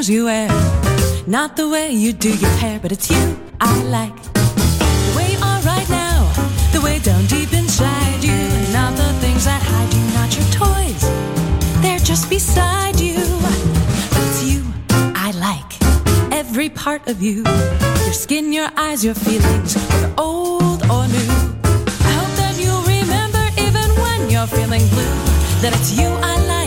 things you wear. Not the way you do your hair, but it's you I like. The way you are right now, the way down deep inside you. Not the things that hide you, not your toys. They're just beside you. But it's you I like. Every part of you. Your skin, your eyes, your feelings, whether old or new. I hope that you'll remember even when you're feeling blue, that it's you I like.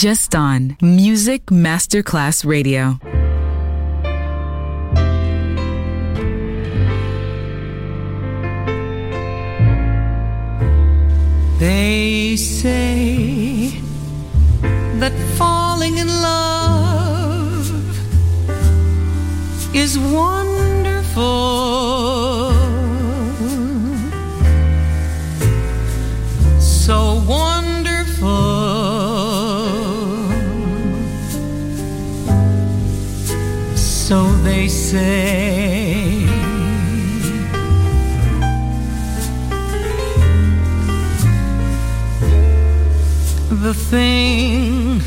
Just on Music Masterclass Radio. They say that falling in love is wonderful. the thing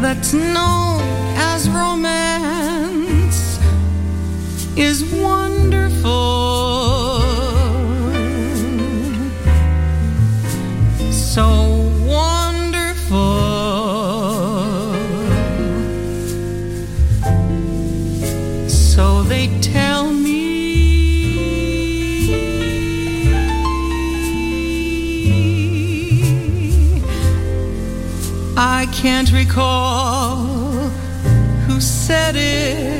that's known as romance is one Can't recall who said it.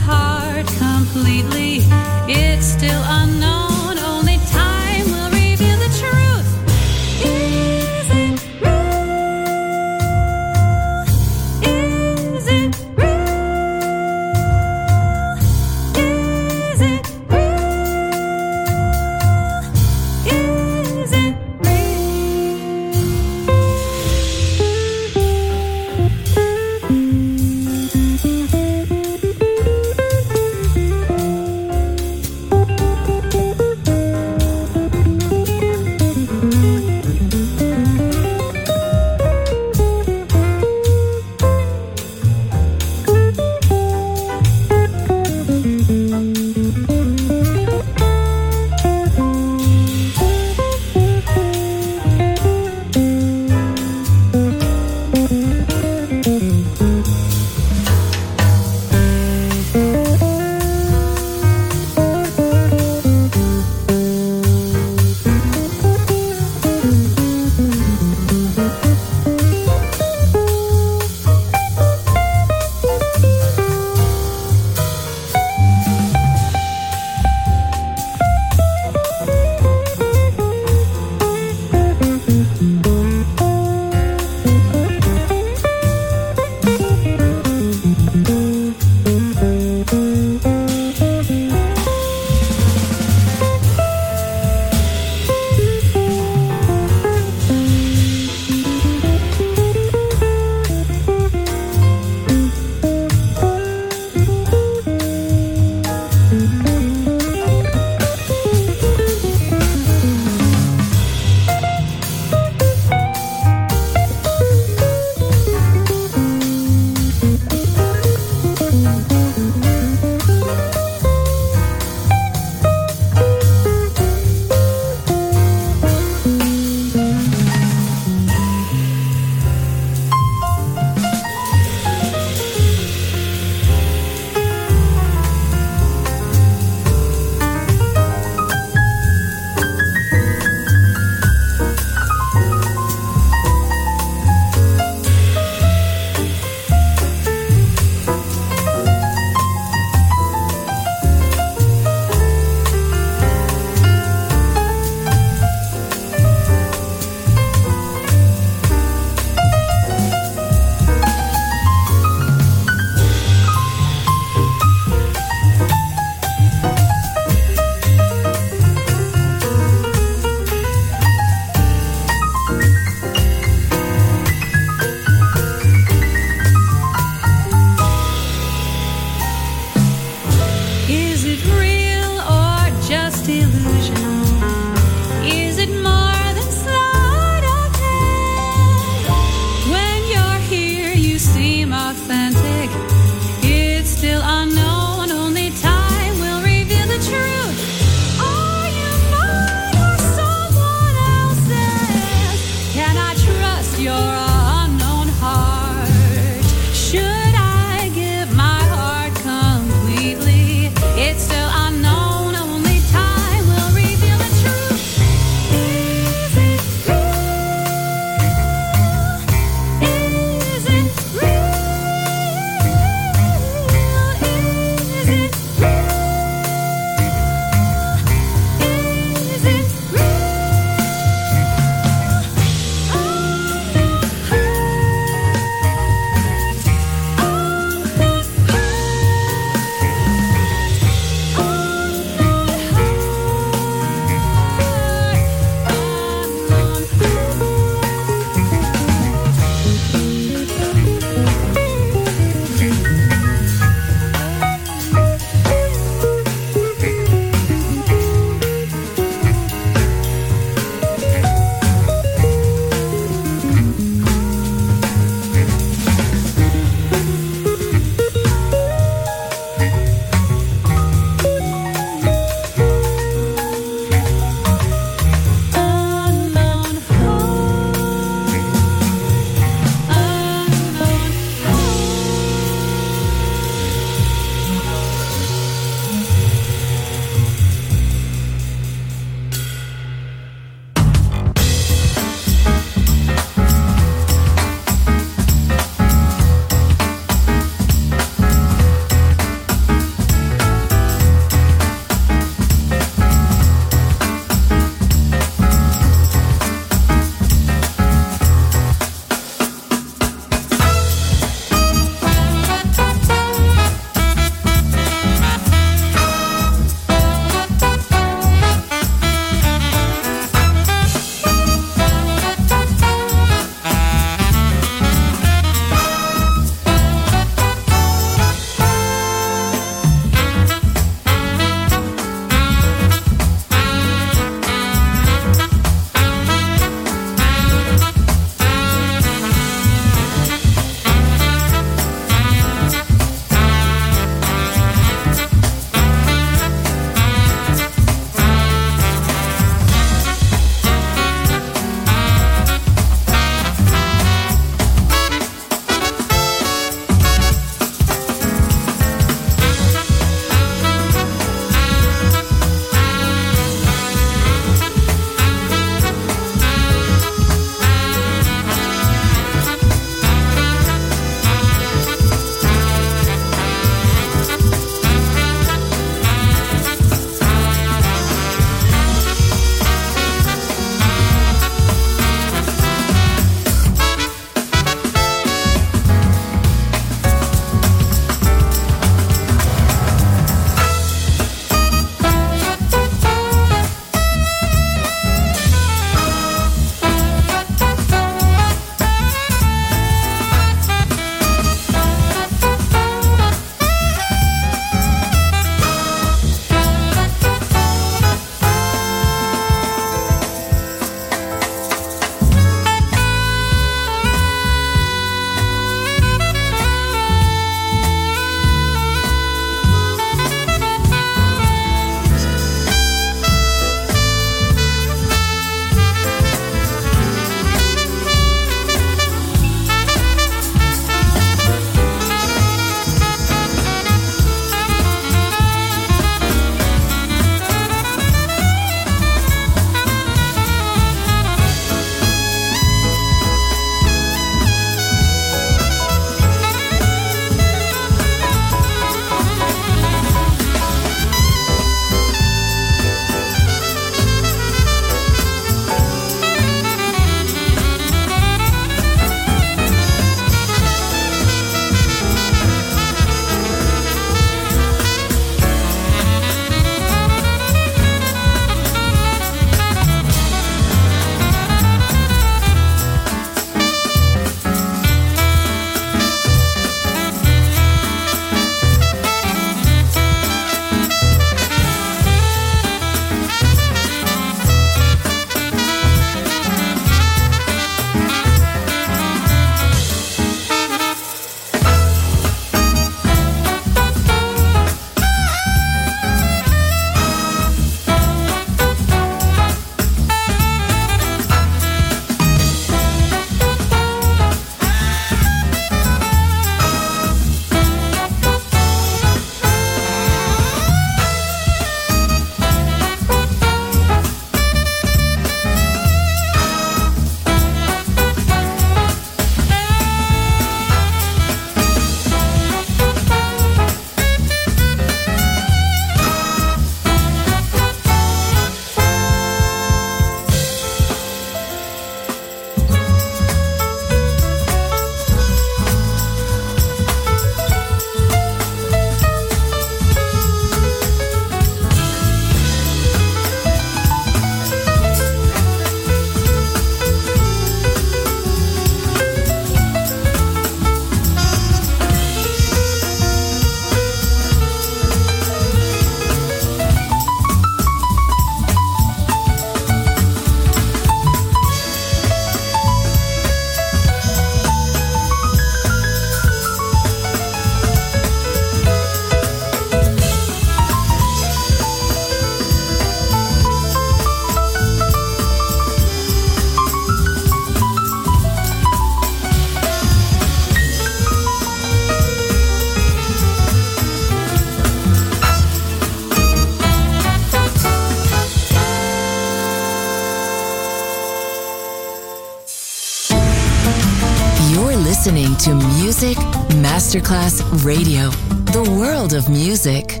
Masterclass Radio, the world of music.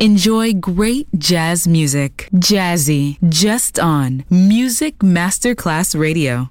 Enjoy great jazz music. Jazzy, just on Music Masterclass Radio.